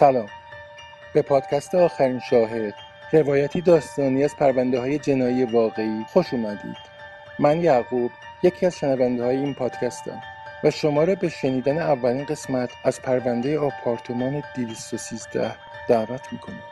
سلام. به پادکست آخرین شاهد روایتی داستانی از پرونده های جنایی واقعی خوش اومدید. من یعقوب یکی از شنونده های این پادکستم و شما را به شنیدن اولین قسمت از پرونده آپارتمان 213 دعوت می‌کنم.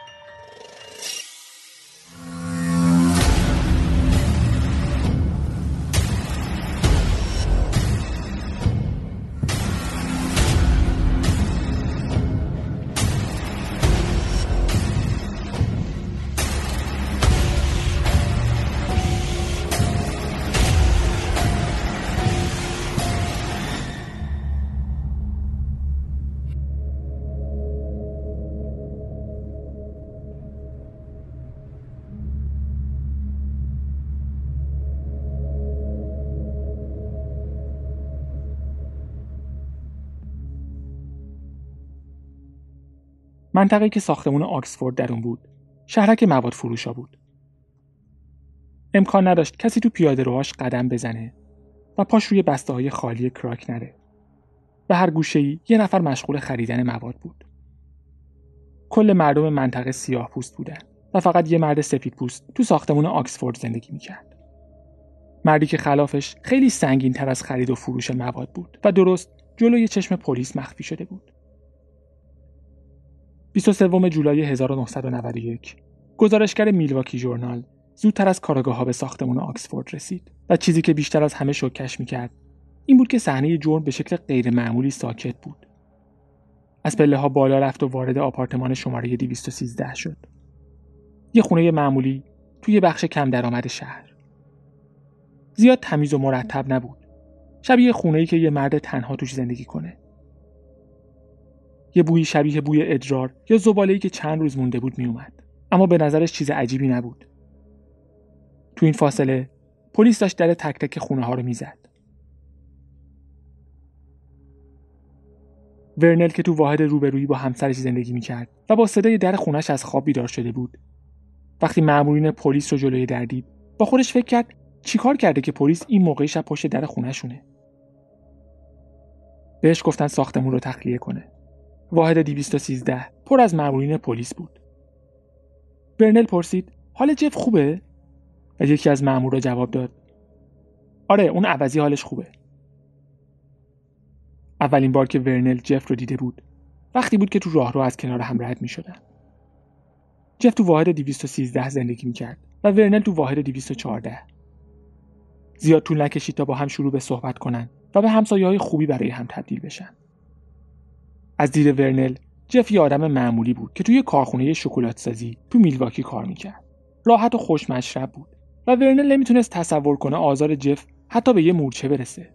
منطقه که ساختمون آکسفورد در اون بود. شهرک مواد فروشا بود. امکان نداشت کسی تو پیاده روهاش قدم بزنه و پاش روی بسته های خالی کراک نره. به هر گوشه ای یه نفر مشغول خریدن مواد بود. کل مردم منطقه سیاه پوست بودن و فقط یه مرد سفید پوست تو ساختمون آکسفورد زندگی می‌کرد. مردی که خلافش خیلی سنگین تر از خرید و فروش مواد بود و درست جلوی چشم پلیس مخفی شده بود. 23 جولای 1991 گزارشگر میلواکی ژورنال زودتر از کارگاه ها به ساختمان آکسفورد رسید و چیزی که بیشتر از همه شوکش می‌کرد این بود که صحنه جرم به شکل غیرمعمولی ساکت بود. از پله ها بالا رفت و وارد آپارتمان شماره 213 شد. یه خونه معمولی توی بخش کم درآمد شهر. زیاد تمیز و مرتب نبود. شبیه خونه ای که یه مرد تنها توش زندگی کنه. یه بویی شبیه بوی ادرار یا زباله‌ای که چند روز مونده بود میومد اما به نظرش چیز عجیبی نبود. تو این فاصله پلیس داشت در تک تک خونه ها رو می‌زد. ورنل که تو واحد روبرویی با همسرش زندگی می‌کرد و با صدای در خونش از خواب بیدار شده بود. وقتی مأمورین پلیس رو جلوی در دید با خودش فکر کرد چیکار کرده که پلیس این موقع شب پشت در خونهشونه. بهش گفتن ساختمون رو تخلیه کنه. واحد 213 پر از مامورین پلیس بود. برنل پرسید حال جف خوبه؟ و یکی از مامورا جواب داد آره اون عوضی حالش خوبه. اولین بار که ورنل جف رو دیده بود وقتی بود که تو راه رو از کنار هم رد می شدن. جف تو واحد 213 زندگی می کرد و ورنل تو واحد 214. زیاد طول نکشید تا با هم شروع به صحبت کنن و به همسایه های خوبی برای هم تبدیل بشن. از دید ورنل جف یه آدم معمولی بود که توی کارخونه شکلات سازی تو میلواکی کار می‌کرد. راحت و خوش مشرب بود و ورنل نمی‌تونست تصور کنه آزار جف حتی به یه مورچه برسه.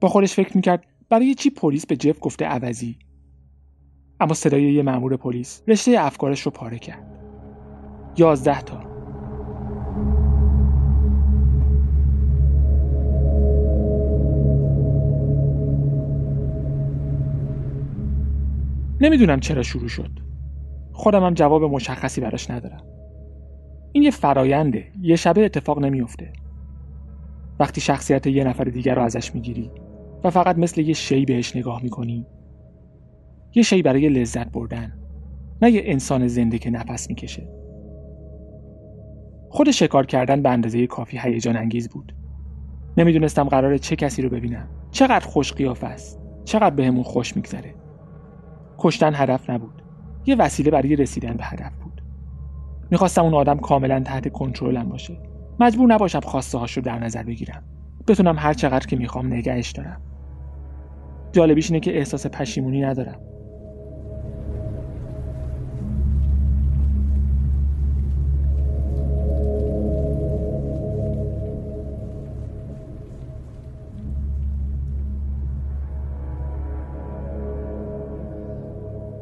با خودش فکر می‌کرد برای چی پلیس به جف گفته عوضی؟ اما صدای یه مأمور پلیس رشته افکارش رو پاره کرد. یازده تا. نمی‌دونم چرا شروع شد. خودم هم جواب مشخصی براش ندارم. این یه فراینده یه شبه اتفاق نمیافته. وقتی شخصیت یه نفر دیگر رو ازش می‌گیری و فقط مثل یه شی بهش نگاه می‌کنی یه شی برای لذت بردن نه یه انسان زنده که نفس می‌کشه. خود شکار کردن به اندازه کافی هیجان انگیز بود. نمی‌دونستم قراره چه کسی رو ببینم. چقدر خوش قیافه است. چقدر بهمون خوش میگذره. کشتن هدف نبود. یه وسیله برای رسیدن به هدف بود. می‌خواستم اون آدم کاملا تحت کنترلم باشه. مجبور نباشم خواسته هاش رو در نظر بگیرم. بتونم هر چقدر که می‌خوام نگهش دارم. جالبیش اینه که احساس پشیمونی ندارم.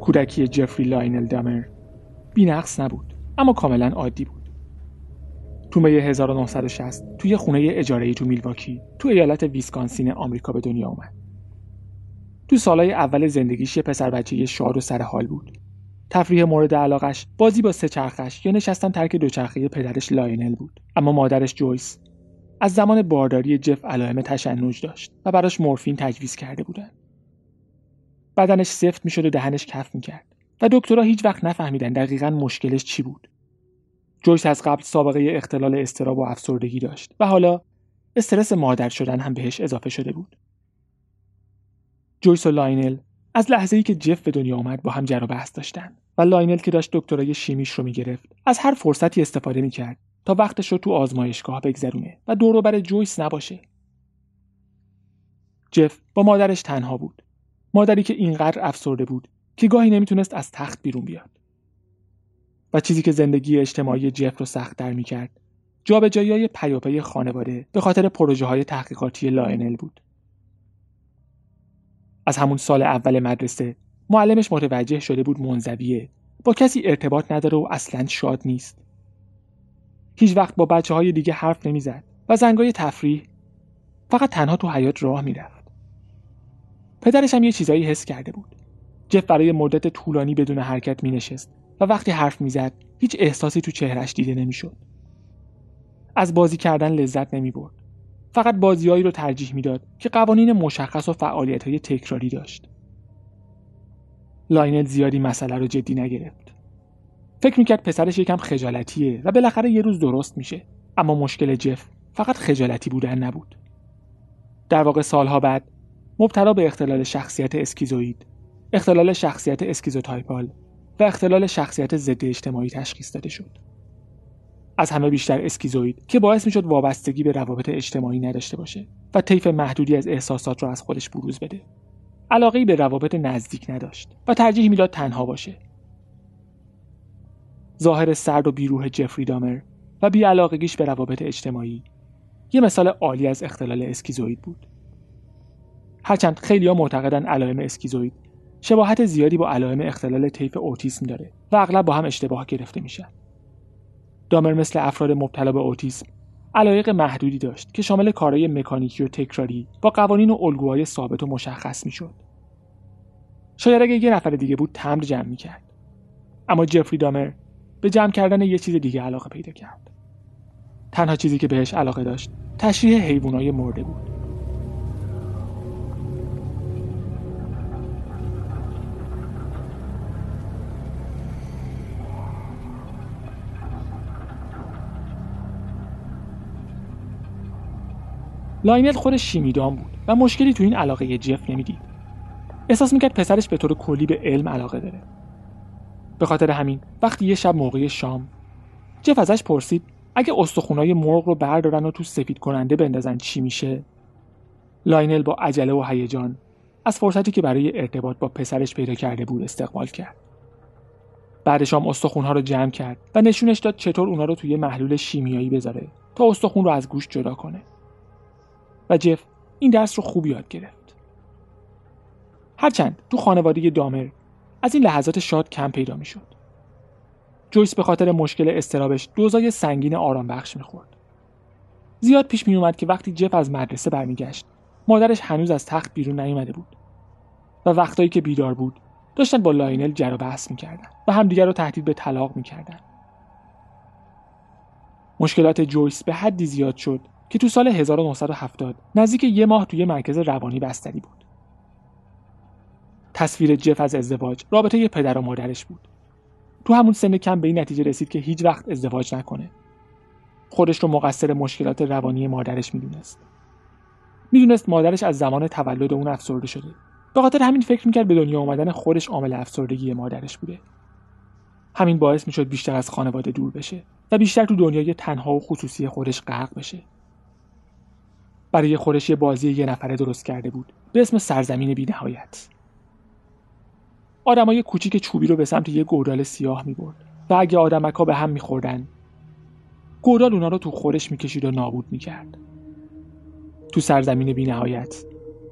کودکی جفری لاینل دامر بی‌نقص نبود اما کاملا عادی بود. تو می 1960 توی خونه اجاره تو میلواکی تو ایالت ویسکانسین آمریکا به دنیا اومد. تو سالهای اول زندگیش یه پسر بچه شاد و سر حال بود. تفریح مورد علاقش بازی با سه چرخش یا نشستن ترک دوچرخه پدرش لاینل بود اما مادرش جویس. از زمان بارداری جف علائم تشنج داشت و براش مورفین تجویز کرده بودن. بدنش سفت می‌شد و دهنش کف می‌کرد. و دکترها هیچ وقت نفهمیدن دقیقا مشکلش چی بود. جویس از قبل سابقه اختلال اضطراب و افسردگی داشت و حالا استرس مادر شدن هم بهش اضافه شده بود. جویس و لاینل از لحظه ای که جف به دنیا آمد با هم جر و بحث داشتن و لاینل که داشت دکترای شیمیش رو می‌گرفت از هر فرصتی استفاده می‌کرد تا وقتش رو تو آزمایشگاه بگذرونه و دور بر جویس نباشه. جف با مادرش تنها بود. مادری که اینقدر افسرده بود که گاهی نمی‌تونست از تخت بیرون بیاد. و چیزی که زندگی اجتماعی جف رو سخت‌تر می‌کرد جابجایی های پیاپی خانواده به خاطر پروژه های تحقیقاتی لاینل بود. از همون سال اول مدرسه معلمش متوجه شده بود منزویه با کسی ارتباط نداره و اصلا شاد نیست. هیچ وقت با بچه های دیگه حرف نمی‌زد و زنگای تفریح فقط تنها تو حیاط راه می‌رفت. پدرش هم یه چیزایی حس کرده بود جف برای مدت طولانی بدون حرکت می نشست و وقتی حرف می‌زد هیچ احساسی تو چهرش دیده نمی‌شد. از بازی کردن لذت نمی برد. فقط بازیهایی رو ترجیح می‌داد که قوانین مشخص و فعالیت های تکراری داشت. لاینل زیادی مسئله رو جدی نگرفت. فکر می‌کرد پسرش یکم خجالتیه و بالاخره یه روز درست میشه. اما مشکل جف فقط خجالتی بودن نبود. در واقع سالها بعد مبتلا به اختلال شخصیت اسکیزوید، اختلال شخصیت اسکیزوتایپال و اختلال شخصیت ضد اجتماعی تشخیص داده شد. از همه بیشتر اسکیزوید که باعث می‌شد وابستگی به روابط اجتماعی نداشته باشه و طیف محدودی از احساسات را از خودش بروز بده. علاقه به روابط نزدیک نداشت و ترجیح می‌داد تنها باشه. ظاهر سرد و بیروح جفری دامر و بیعلاقگیش به روابط اجتماعی یه مثال عالی از اختلال اسکیزوید بود. هرچند خیلی ها معتقدن علائم اسکیزوید شباهت زیادی با علائم اختلال طیف اوتیسم داره و اغلب با هم اشتباه گرفته میشن. دامر مثل افراد مبتلا به اوتیسم علایق محدودی داشت که شامل کارهای مکانیکی و تکراری با قوانین و الگوهای ثابت و مشخص می‌شد. شاید اگه یه نفر دیگه بود تمر جمع می‌کرد. اما جفری دامر به جمع کردن یه چیز دیگه علاقه پیدا کرد. تنها چیزی که بهش علاقه داشت تشریح حیوانای مرده بود. لاینل خودش شیمیدان بود و مشکلی تو این علاقه جف نمی‌دید. احساس می‌کرد پسرش به طور کلی به علم علاقه داره. به خاطر همین وقتی یه شب موقع شام جف ازش پرسید اگه استخونای مرغ رو بردارن و تو سفید کننده بندازن چی میشه؟ لاینل با عجله و هیجان از فرصتی که برای ارتباط با پسرش پیدا کرده بود استقبال کرد. بعد شام استخونها رو جمع کرد و نشونش داد چطور اونا رو توی محلول شیمیایی بذاره تا استخون رو از گوشت جدا کنه. و جف این درس رو خوب یاد گرفت. هرچند تو خانواده دامر از این لحظات شاد کم پیدا می شد. جویس به خاطر مشکل اضطرابش دوزای سنگین آرام بخش می خورد. زیاد پیش می اومد که وقتی جف از مدرسه برمیگشت مادرش هنوز از تخت بیرون نیومده بود و وقتایی که بیدار بود داشتن با لاینل جر و بحث می‌کردن و همدیگر رو تهدید به طلاق می‌کردن مشکلات جویس به حدی زیاد شد که تو سال 1970 نزدیک یه ماه توی مرکز روانی بستری بود. تصویر جف از ازدواج رابطه یه پدر و مادرش بود. تو همون سن کم به این نتیجه رسید که هیچ وقت ازدواج نکنه. خودش رو مقصر مشکلات روانی مادرش می‌دونست. می‌دونست مادرش از زمان تولد اون افسرده شده. به خاطر همین فکر می‌کرد به دنیا آمدن خودش عامل افسردگی مادرش بوده. همین باعث می‌شد بیشتر از خانواده دور بشه و بیشتر تو دنیای تنها و خصوصی خودش غرق بشه. برای خودش یه بازی یه نفره درست کرده بود. به اسم سرزمین بینهایت. آدمای کوچیک چوبی رو به سمت یه گودال سیاه می برد و اگه آدمک ها به هم میخوردن گودال اونا رو تو خورش می‌کشید و نابود می‌کرد. تو سرزمین بینهایت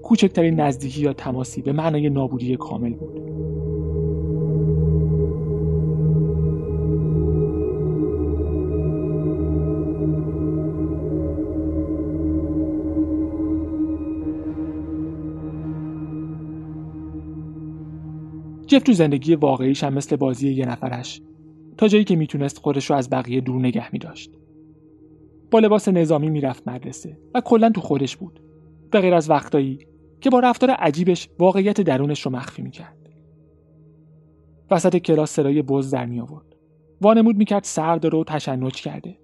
کوچکترین نزدیکی یا تماسی به معنای نابودی کامل بود. جف تو زندگی واقعیش هم مثل بازی یه نفرش تا جایی که می‌تونست خودش رو از بقیه دور نگه میداشت. با لباس نظامی می‌رفت مدرسه و کلا تو خودش بود. به غیر از وقتایی که با رفتار عجیبش واقعیت درونش رو مخفی می‌کرد. وسط کلاس صدای بز در می آورد وانمود می‌کرد سرد رو تشنج کرده.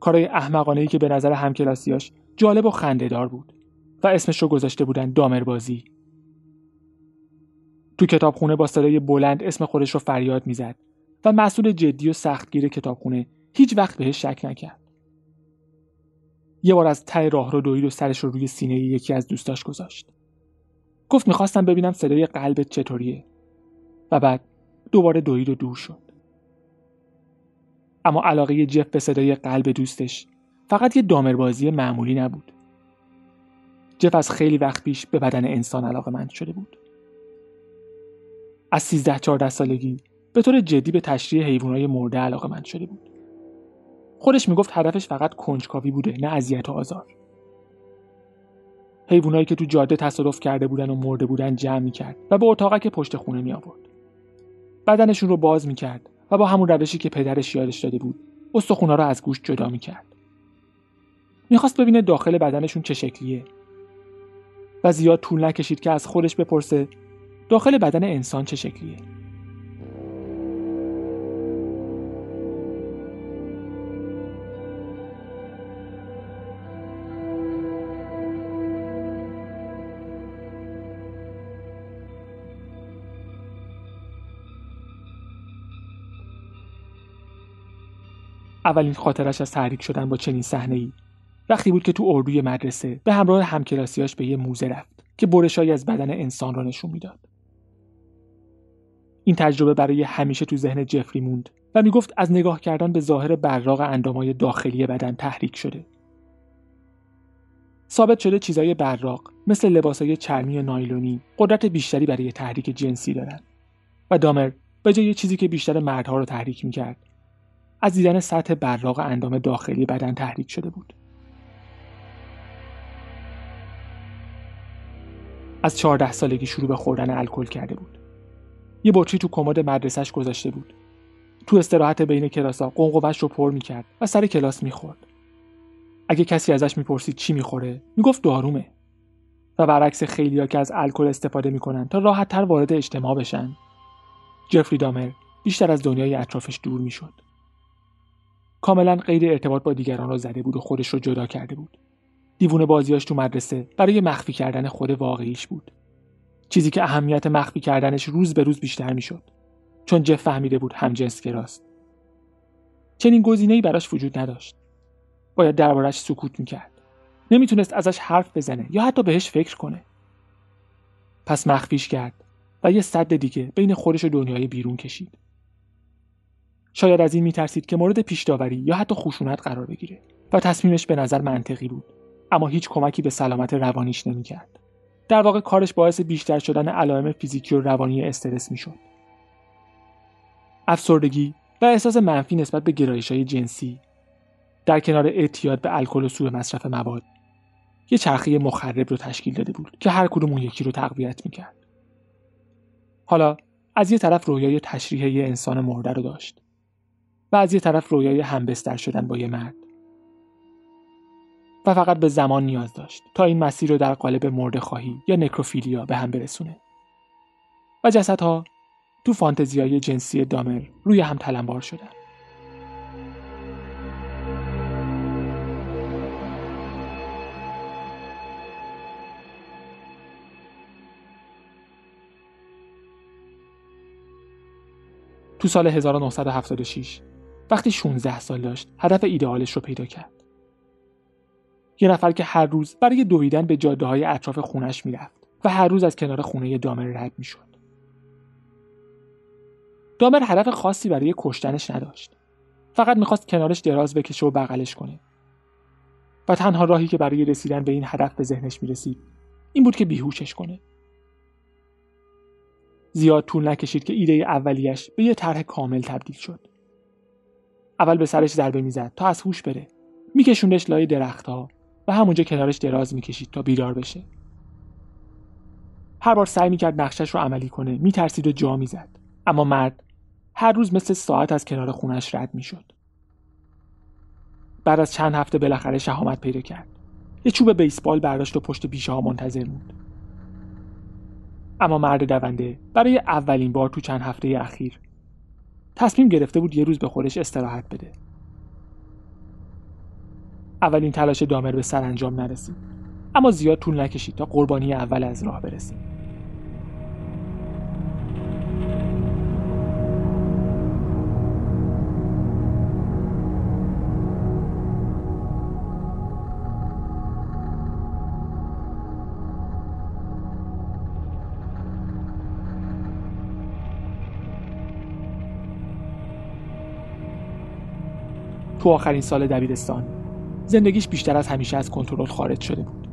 کارای احمقانه ای که به نظر همکلاسیاش جالب و خندهدار بود و اسمش رو گذاشته بودن دامربازی. تو کتابخونه با صدای بلند اسم خودش رو فریاد می‌زد و مسئول جدی و سختگیر کتابخونه هیچ وقت بهش شک نکرد. یه بار از ته راه رو دوید و سرش رو روی سینه یکی از دوستاش گذاشت. گفت می‌خواستم ببینم صدای قلبت چطوریه و بعد دوباره دوید و دور شد. اما علاقه جف به صدای قلب دوستش فقط یه دامربازی معمولی نبود. جف از خیلی وقت پیش به بدن انسان علاقه مند شده بود. از 13 14 سالگی به طور جدی به تشریح حیوانات مرده علاقه من شده بود. خودش می‌گفت هدفش فقط کنجکاوی بوده نه اذیت و آزار. حیوانایی که تو جاده تصادف کرده بودن و مرده بودن جمع می‌کرد و به که پشت خونه می آورد. بدنشون رو باز می‌کرد و با همون روشی که پدرش یادش داده بود استخونا رو از گوش جدا می‌کرد. می‌خواست ببینه داخل بدنشون چه شکلیه و زیاد طول نکشید که از خودش بپرسه داخل بدن انسان چه شکلیه؟ اولین خاطرش از تحریک شدن با چنین صحنه ای وقتی بود که تو اردوی مدرسه به همراه همکلاسیاش به یه موزه رفت که برشایی از بدن انسان را نشون می‌داد. این تجربه برای همیشه تو ذهن جفری موند و می‌گفت از نگاه کردن به ظاهر براق اندامای داخلی بدن تحریک شده. ثابت شده چیزای براق مثل لباسای چرمی و نایلونی قدرت بیشتری برای تحریک جنسی دارن و دامر به جای چیزی که بیشتر مردها رو تحریک می‌کرد از دیدن سطح براق اندام داخلی بدن تحریک شده بود. از چهارده سالگی شروع به خوردن الکل کرده بود. یه بطری تو کمد مدرسهش گذاشته بود. تو استراحت بین کلاسا قنقوش رو پر می‌کرد و سر کلاس می‌خورد. اگه کسی ازش می‌پرسید چی می‌خوره می‌گفت دارومه. و برعکس خیلیا که از الکل استفاده می‌کنن تا راحت تر وارد اجتماع بشن. جفری دامر بیشتر از دنیای اطرافش دور می‌شد. کاملا غیر ارتباط با دیگران را زده بود و خودش رو جدا کرده بود. دیوونه بازیاش تو مدرسه برای مخفی کردن خود واقعیش بود. چیزی که اهمیت مخفی کردنش روز به روز بیشتر می‌شد. چون جف فهمیده بود گراست چنین گزینه‌ای براش وجود نداشت. باید دربارش سکوت می‌کرد. نمی‌تونست ازش حرف بزنه یا حتی بهش فکر کنه. پس مخفیش کرد و یه صد دیگه بین خودش و دنیای بیرون کشید. شاید از این میترسید که مورد پیش یا حتی خشونت قرار بگیره و تصمیمش به نظر منطقی بود. اما هیچ کمکی به سلامت روانیش نمی‌کرد. در واقع کارش باعث بیشتر شدن علائم فیزیکی و روانی استرس می‌شد. افسردگی و احساس منفی نسبت به گرایش های جنسی در کنار اعتیاد به الکل و سوء مصرف مواد یه چرخه مخرب رو تشکیل داده بود که هر کدوم اون یکی رو تقویت می‌کرد. حالا از یه طرف رویای تشریح یه انسان مرده رو داشت و از یه طرف رویای همبستر شدن با یه مرد. و فقط به زمان نیاز داشت تا این مسیر رو در قالب مرده خواهی یا نکروفیلیا به هم برسونه. و جسدها تو فانتزیای جنسی دامر روی هم تلمبار شدن. تو سال 1976 وقتی 16 سال داشت هدف ایدئالش رو پیدا کرد. یه نفر که هر روز برای دویدن به جاده های اطراف خونش می‌رفت و هر روز از کنار خونه دامر رد می‌شد. دامر هدف خاصی برای کشتنش نداشت. فقط می‌خواست کنارش دراز بکشه و بغلش کنه. و تنها راهی که برای رسیدن به این هدف به ذهنش می‌رسید این بود که بیهوشش کنه. زیاد طول نکشید که ایده اولیش به یه طرح کامل تبدیل شد. اول به سرش ضربه می‌زد تا از هوش بره. میکشوندش لای درختها و همونجا کنارش دراز می‌کشید تا بیدار بشه. هر بار سعی می‌کرد نقشش رو عملی کنه میترسید و جا می‌زد. اما مرد هر روز مثل ساعت از کنار خونش رد می‌شد. بعد از چند هفته بالاخره شهامت پیدا کرد. یه چوب بیسبال برداشت و پشت بیشه ها منتظر بود اما مرد دونده برای اولین بار تو چند هفته اخیر تصمیم گرفته بود یه روز به خودش استراحت بده. اولین تلاش دامر به سرانجام نرسید. اما زیاد طول نکشید تا قربانی اول از راه برسید تو آخرین سال دبیرستان زندگیش بیشتر از همیشه از کنترل خارج شده بود.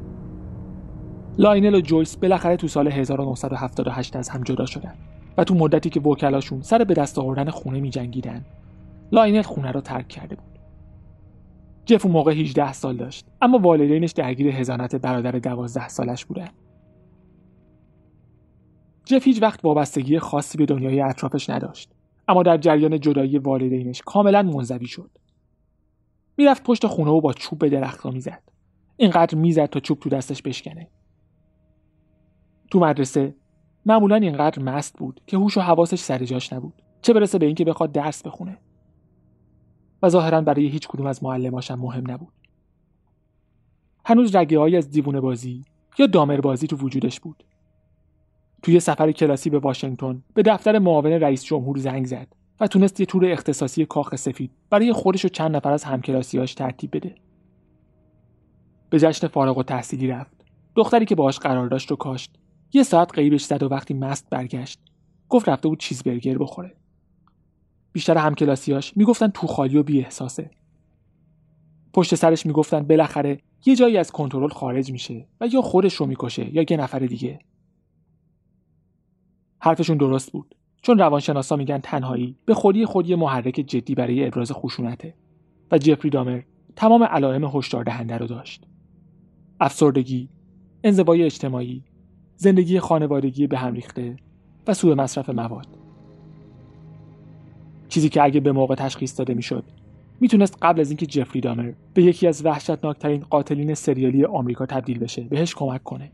لاینل و جویس بالاخره تو سال 1978 از هم جدا شدن و تو مدتی که وکلاشون سر به دست آوردن خونه می جنگیدن لاینل خونه رو ترک کرده بود. جف اون موقع 18 سال داشت اما والدینش درگیر حضانت برادر 12 سالش بودن. جف هیچ وقت وابستگی خاصی به دنیای اطرافش نداشت اما در جریان جدایی والدینش کاملا منزوی شد. می‌رفت پشت خونه و با چوب به درختها می‌زد. اینقدر می‌زد تا چوب تو دستش بشکنه. تو مدرسه معمولا اینقدر مست بود که هوش و حواسش سر جاش نبود. چه برسه به اینکه بخواد درس بخونه. و ظاهرا برای هیچ کدوم از معلماشم مهم نبود. هنوز رگه از دیوونه بازی یا دامر بازی تو وجودش بود. توی سفر کلاسی به واشنگتن به دفتر معاون رئیس جمهور زنگ زد. و تونست یه تور اختصاصی کاخ سفید برای خودش و چند نفر از همکلاسیاش ترتیب بده. به جشن فارغ و تحصیلی رفت. دختری که باهاش قرار داشت رو کاشت. یه ساعت غیبش زد و وقتی مست برگشت گفت رفته بود چیزبرگر بخوره. بیشتر همکلاسیاش می‌گفتن تو خالی و بی احساسه. پشت سرش می‌گفتن بالاخره یه جایی از کنترل خارج میشه و یا خودش رو می‌کشه یا یه نفر دیگه. حرفشون درست بود. چون روانشناسا میگن تنهایی به خودی خودی محرک جدی برای ابراز خشونته. و جفری دامر تمام علائم هشدار دهنده رو داشت. افسردگی انزوای اجتماعی زندگی خانوادگی به هم ریخته و سوء مصرف مواد. چیزی که اگه به موقع تشخیص داده می‌شد می‌تونست قبل از اینکه جفری دامر به یکی از وحشتناکترین قاتلین سریالی آمریکا تبدیل بشه بهش کمک کنه.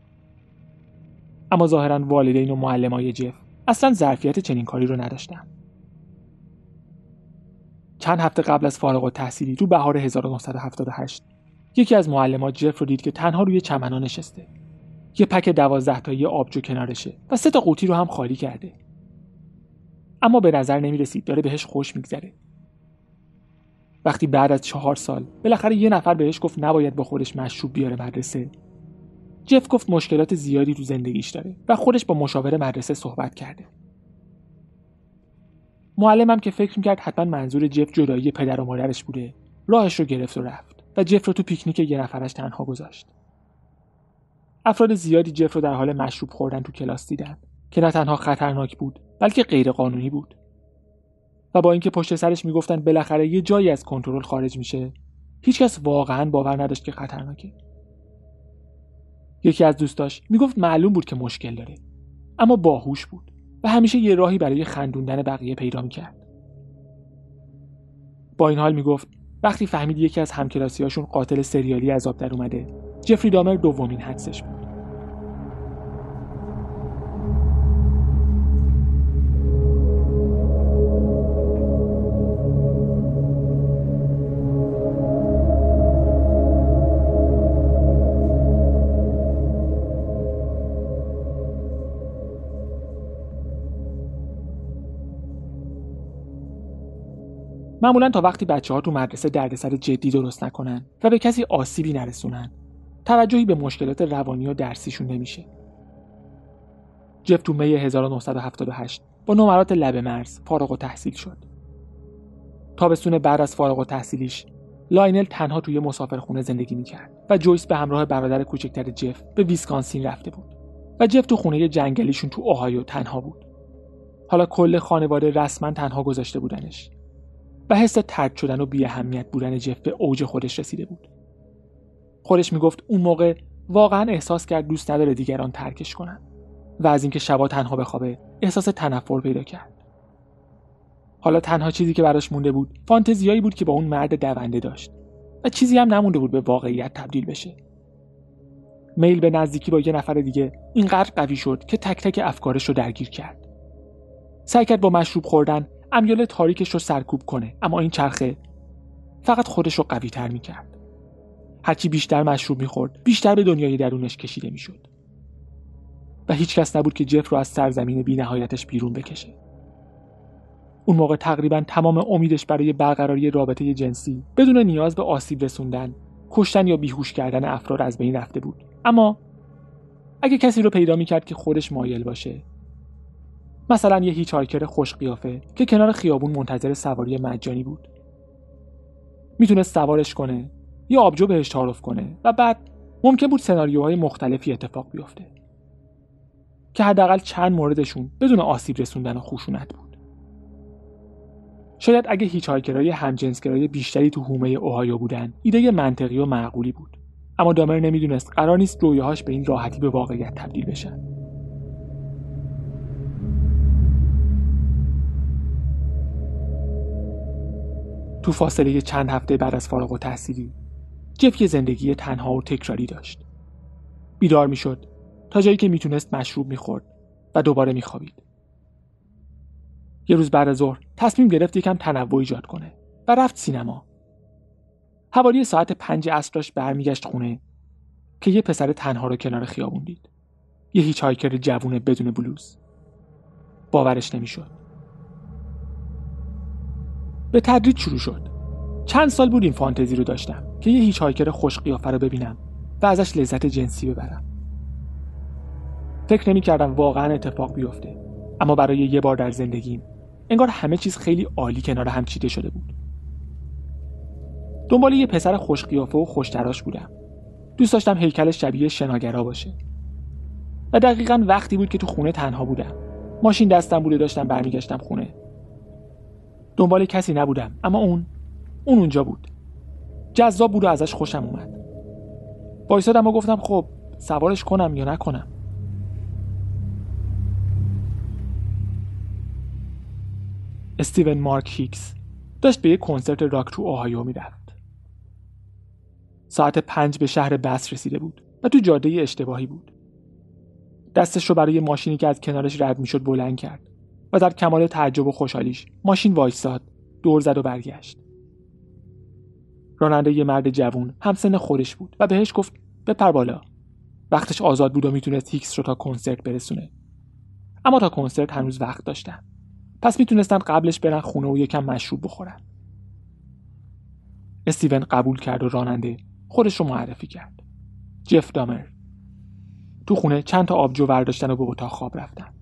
اما ظاهرا والدین و معلمای جف اصلا ظرفیت چنین کاری رو نداشتم. چند هفته قبل از فارغ و تحصیلی تو بهار 1978 یکی از معلمات جف رو دید که تنها روی چمنا نشسته. یه پک دوازده تایی آبجو کنارشه و سه تا قوطی رو هم خالی کرده. اما به نظر نمی رسید داره بهش خوش میگذره. وقتی بعد از چهار سال بالاخره یه نفر بهش گفت نباید با خودش مشروب بیاره مدرسه جف گفت مشکلات زیادی تو زندگیش داره و خودش با مشاور مدرسه صحبت کرده. معلمم که فکر می‌کرد حتما منظور جف جدایی پدر و مادرش بوده راهش رو گرفت و رفت و جف رو تو پیکنیک یه نفرش تنها گذاشت. افراد زیادی جف رو در حال مشروب خوردن تو کلاس دیدن که نه تنها خطرناک بود بلکه غیر قانونی بود. و با اینکه پشت سرش می‌گفتن بالاخره یه جایی از کنترل خارج میشه هیچکس واقعا باور نداشت که خطرناکه. یکی از دوستاش می‌گفت معلوم بود که مشکل داره اما باهوش بود و همیشه یه راهی برای خندوندن بقیه پیدا می‌کرد. با این حال می‌گفت وقتی فهمید یکی از همکلاسیاشون قاتل سریالی عذاب در اومده جفری دامر دومین حدسش بود. معمولا تا وقتی بچه ها تو مدرسه دردسر جدی درست نکنن و به کسی آسیبی نرسونن توجهی به مشکلات روانی و درسیشون نمیشه. جف تو می 1978 با نمرات لب مرز فارغ‌التحصیل شد. تابستون بعد از فارغ‌التحصیلیش لاینل تنها توی مسافرخونه زندگی می‌کرد و جویس به همراه برادر کوچکتر جف به ویسکانسین رفته بود و جف تو خونه جنگلیشون تو اوهایو تنها بود. حالا کل خانواده رسما تنها گذاشته بودنش. و حس طرد شدن و بیاهمیت بودن جف به اوج خودش رسیده بود. خودش می‌گفت اون موقع واقعا احساس کرد دوست نداره دیگران ترکش کنن و از اینکه شبا تنها بخوابه احساس تنفر پیدا کرد. حالا تنها چیزی که براش مونده بود فانتزیایی بود که با اون مرد دونده داشت و چیزی هم نمونده بود به واقعیت تبدیل بشه. میل به نزدیکی با یه نفر دیگه اینقدر قوی شد که تک تک افکارش رو درگیر کرد. سعی کرد با مشروب خوردن امیال تاریکش رو سرکوب کنه اما این چرخه فقط خودش رو قوی تر می‌کرد. هرچی بیشتر مشروب می‌خورد بیشتر به دنیای درونش کشیده می‌شد. و هیچ کس نبود که جف رو از سرزمین بینهایتش بیرون بکشه. اون موقع تقریبا تمام امیدش برای برقراری رابطه جنسی بدون نیاز به آسیب رسوندن کشتن یا بیهوش کردن افراد از بین رفته بود. اما اگه کسی رو پیدا می‌کرد که خودش مایل باشه مثلا یه هیچارکر خوش قیافه که کنار خیابون منتظر سواری مجانی بود. می‌تونست سوارش کنه یا آبجو بهش تعارف کنه و بعد ممکن بود سناریوهای مختلفی اتفاق بیفته که حداقل چند موردشون بدون آسیب رسوندن و خشونت بود. شاید اگه هیچ هایکرهای همجنسگرای بیشتری تو هومه اوهایو بودن ایده منطقی و معقولی بود. اما دامر نمی‌دونست قرار نیست رویاهاش به این راحتی به واقعیت تبدیل بشن. تو فاصله چند هفته بعد از فارغ و تحصیلی جف یه زندگی تنها و تکراری داشت. بیدار می‌شد تا جایی که می‌تونست مشروب می‌خورد و دوباره میخوابید. یه روز بعد از ظهر تصمیم گرفت یکم تنوع ایجاد کنه و رفت سینما. حوالی ساعت پنج عصر داشت برمیگشت خونه که یه پسر تنها رو کنار خیابون دید. یه هیچ هایکر جوونه بدون بلوز. باورش نمی‌شد. به تدریج شروع شد. چند سال بود این فانتزی رو داشتم که یه هیچ هایکر خوش قیافه رو ببینم و ازش لذت جنسی ببرم. فکر نمی کردم واقعا اتفاق بیفته اما برای یه بار در زندگیم انگار همه چیز خیلی عالی کنار هم چیده شده بود. دنبال یه پسر خوش قیافه و خوشتراش بودم. دوست داشتم هیکلش شبیه شناگرا باشه. و دقیقا وقتی بود که تو خونه تنها بودم. ماشین دستم بوده داشتم برمیگشتم خونه. دنبال کسی نبودم. اما اون اون اونجا بود. جذاب بود و ازش خوشم اومد. وایسادم و گفتم خب سوارش کنم یا نکنم. استیون مارک هیکس داشت به یک کنسرت راک تو اوهایو می‌رفت. ساعت پنج به شهر بس رسیده بود و تو جاده اشتباهی بود. دستش رو برای ماشینی که از کنارش رد می‌شد بلند کرد. و در کمال تعجب و خوشحالیش ماشین وایستاد. دور زد و برگشت. راننده یه مرد جوون همسن خودش بود و بهش گفت بپر بالا. وقتش آزاد بود و می‌تونست هیکس رو تا کنسرت برسونه. اما تا کنسرت هنوز وقت داشتن. پس می‌تونستن قبلش برن خونه و یکم مشروب بخورن. استیون قبول کرد و راننده خودش رو معرفی کرد. جف دامر. تو خونه چند تا آبجو برداشتن و به اتاق خواب رفتن.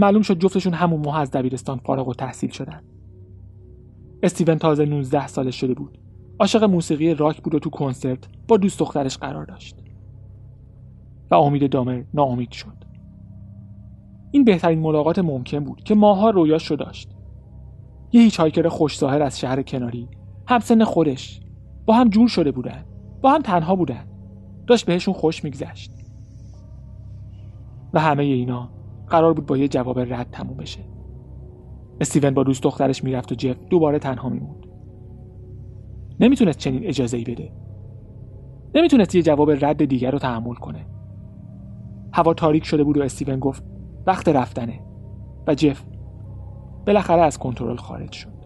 معلوم شد جفتشون همون ماه از دبیرستان فارغ و تحصیل شدن. استیون تازه 19 سالش شده بود. عاشق موسیقی راک بود و تو کنسرت با دوست دخترش قرار داشت. و امید دامر ناامید شد. این بهترین ملاقات ممکن بود که ماها رویاش رو داشت. یه هیچ هایکر خوش از شهر کناری همسن خودش با هم جور شده بودن با هم تنها بودن. داشت بهشون خوش میگذشت. و همه اینا قرار بود با یه جواب رد تموم بشه. استیون با دوست دخترش می‌رفت و جف دوباره تنها میموند. نمی‌تونست چنین اجازه ای بده. نمی‌تونست یه جواب رد دیگر رو تحمل کنه. هوا تاریک شده بود و استیون گفت وقت رفتنه. و جف بالاخره از کنترل خارج شد.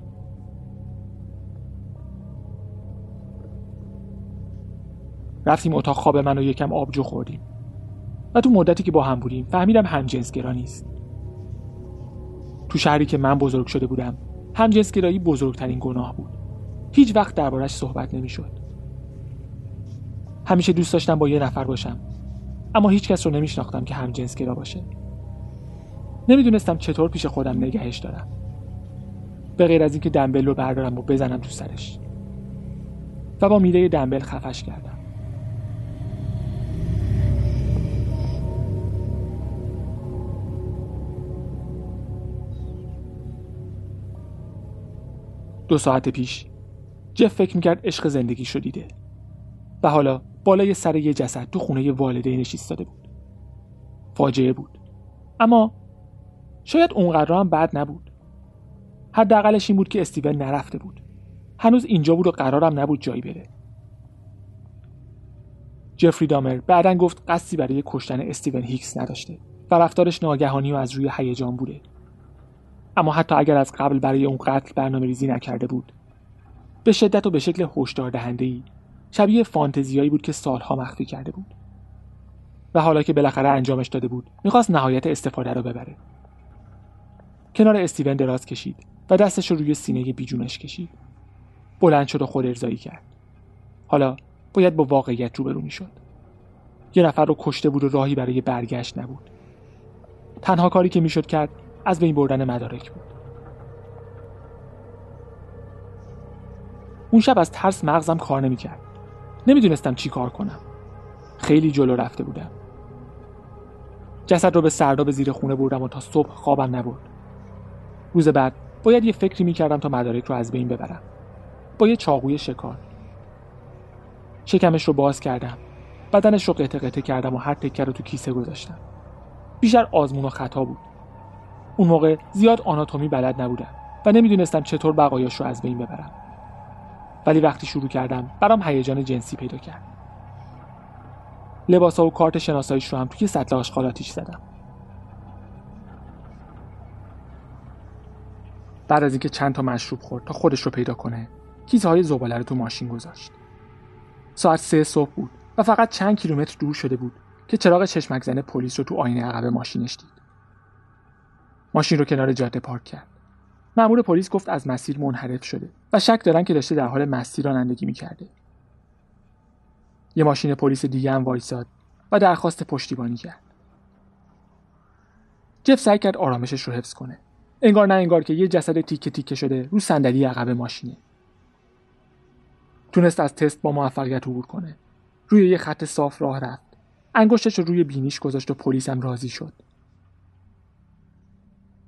رفتیم اتاق خواب من و یکم آبجو خوردیم. و تو مدتی که با هم بودیم فهمیدم همجنسگرا نیست. تو شهری که من بزرگ شده بودم همجنسگرایی بزرگترین گناه بود. هیچ وقت دربارش صحبت نمی‌شد. همیشه دوست داشتم با یه نفر باشم اما هیچ کس رو نمیشناختم که هم جنسگرا باشه. نمی‌دونستم چطور پیش خودم نگهش دارم. به غیر از اینکه دنبل رو بردارم و بزنم تو سرش. و با میله دنبل خفش کردم. دو ساعت پیش جف فکر می‌کرد عشق زندگی شدیده و حالا بالای سر یه جسد تو خونه والدینش ایستاده بود. فاجعه بود. اما شاید اونقدر هم بد نبود. حداقلش این بود که استیون نرفته بود. هنوز اینجا بود و قرارم نبود جایی بره. جفری دامر بعدا گفت قصدی برای کشتن استیون هیکس نداشته و رفتارش ناگهانی و از روی هیجان بوده. اما حتی اگر از قبل برای اون قتل برنامه ریزی نکرده بود. به شدت و به شکل هشدار دهنده ای شبیه فانتزیایی بود که سالها مخفی کرده بود. و حالا که بالاخره انجامش داده بود می‌خواست نهایت استفاده رو ببره. کنار استیون دراز کشید و دستش رو روی سینه بیجونش کشید. بلند شد و خود ارزایی کرد. حالا باید با واقعیت روبرو می‌شد. یه نفر رو کشته بود و راهی برای برگشت نبود. تنها کاری که می‌شد کرد از بین بردن مدارک بود. اون شب از ترس مغزم کار نمی‌کرد. نمی‌دونستم چی کار کنم. خیلی جلو رفته بودم. جسد رو به سرداب زیر خونه بردم و تا صبح خوابم نبرد. روز بعد باید یه فکری می‌کردم تا مدارک رو از بین ببرم. با یه چاقوی شکار. شکمش رو باز کردم. بدنش رو قطع قطع کردم و هر تکه رو تو کیسه گذاشتم. بیشتر آزمون و خطا بود. اون موقع زیاد آناتومی بلد نبودم و نمی‌دونستم چطور بقایاش رو از بین ببرم. ولی وقتی شروع کردم برام هیجان جنسی پیدا کرد. لباسا و کارت شناساییش رو هم توی سطل آشغالاتیش زدم. بعد از اینکه چند تا مشروب خورد تا خودش رو پیدا کنه کیسه های زباله رو تو ماشین گذاشت. ساعت سه صبح بود و فقط چند کیلومتر دور شده بود که چراغ چشمک زن پلیس رو تو آینه عقب ماشینش دید. ماشین رو کنار جاده پارک کرد. مأمور پلیس گفت از مسیر منحرف شده و شک دارن که داشته در حال مستی رانندگی می‌کرده. یه ماشین پلیس دیگه هم وایساد و درخواست پشتیبانی کرد. جف سعی کرد آرامشش رو حفظ کنه. انگار نه انگار که یه جسد تیکه تیکه شده رو صندلی عقب ماشینه. تونست از تست با موفقیت عبور کنه. روی یه خط صاف راه رفت. انگشتش رو روی بینیش گذاشت و پلیسم راضی شد.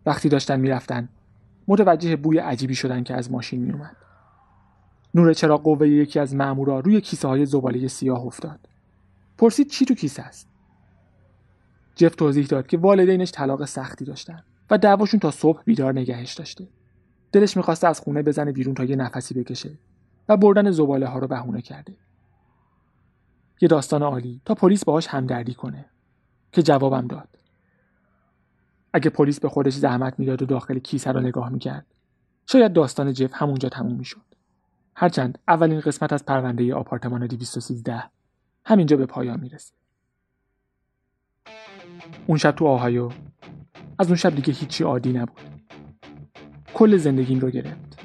وقتی داشتن می‌رفتن. متوجه بوی عجیبی شدن که از ماشین میومد نور چراغ قوه یکی از مامورا روی کیسه های زباله سیاه افتاد. پرسید چی تو کیسه است؟ جف توضیح داد که والدینش طلاق سختی داشتن و دعواشون تا صبح بیدار نگهش داشته. دلش می‌خواسته از خونه بزنه بیرون تا یه نفسی بکشه و بردن زباله ها رو بهونه کرده. یه داستان عالی تا پلیس باهاش همدردی کنه که جوابم داد. اگه پلیس به خودش زحمت می‌داد و داخل کیسه رو نگاه می‌کرد شاید داستان جف همونجا تموم می‌شد. هرچند اولین قسمت از پرونده آپارتمان 213 همینجا به پایان می‌رسه. اون شب تو آهایو از اون شب دیگه هیچی عادی نبود. کل زندگیم رو گرفت.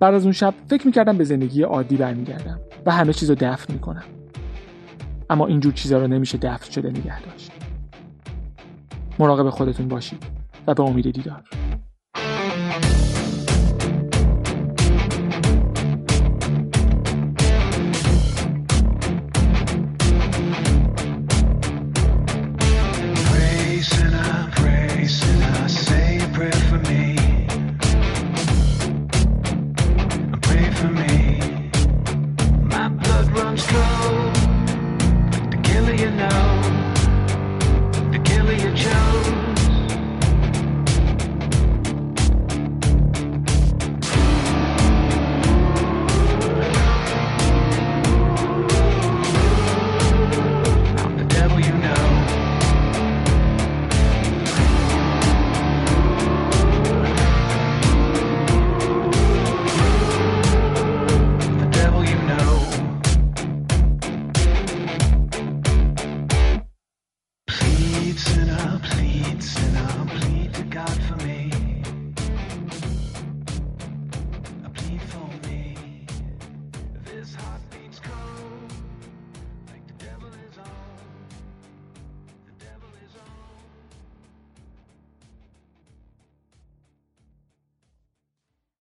بعد از اون شب فکر می‌کردم به زندگی عادی برمیگردم و همه چیز رو دفن می‌کنم. اما اینجور چیزا رو نمیشه دفن شده نگه داشت مراقب خودتون باشید و به امید دیدار.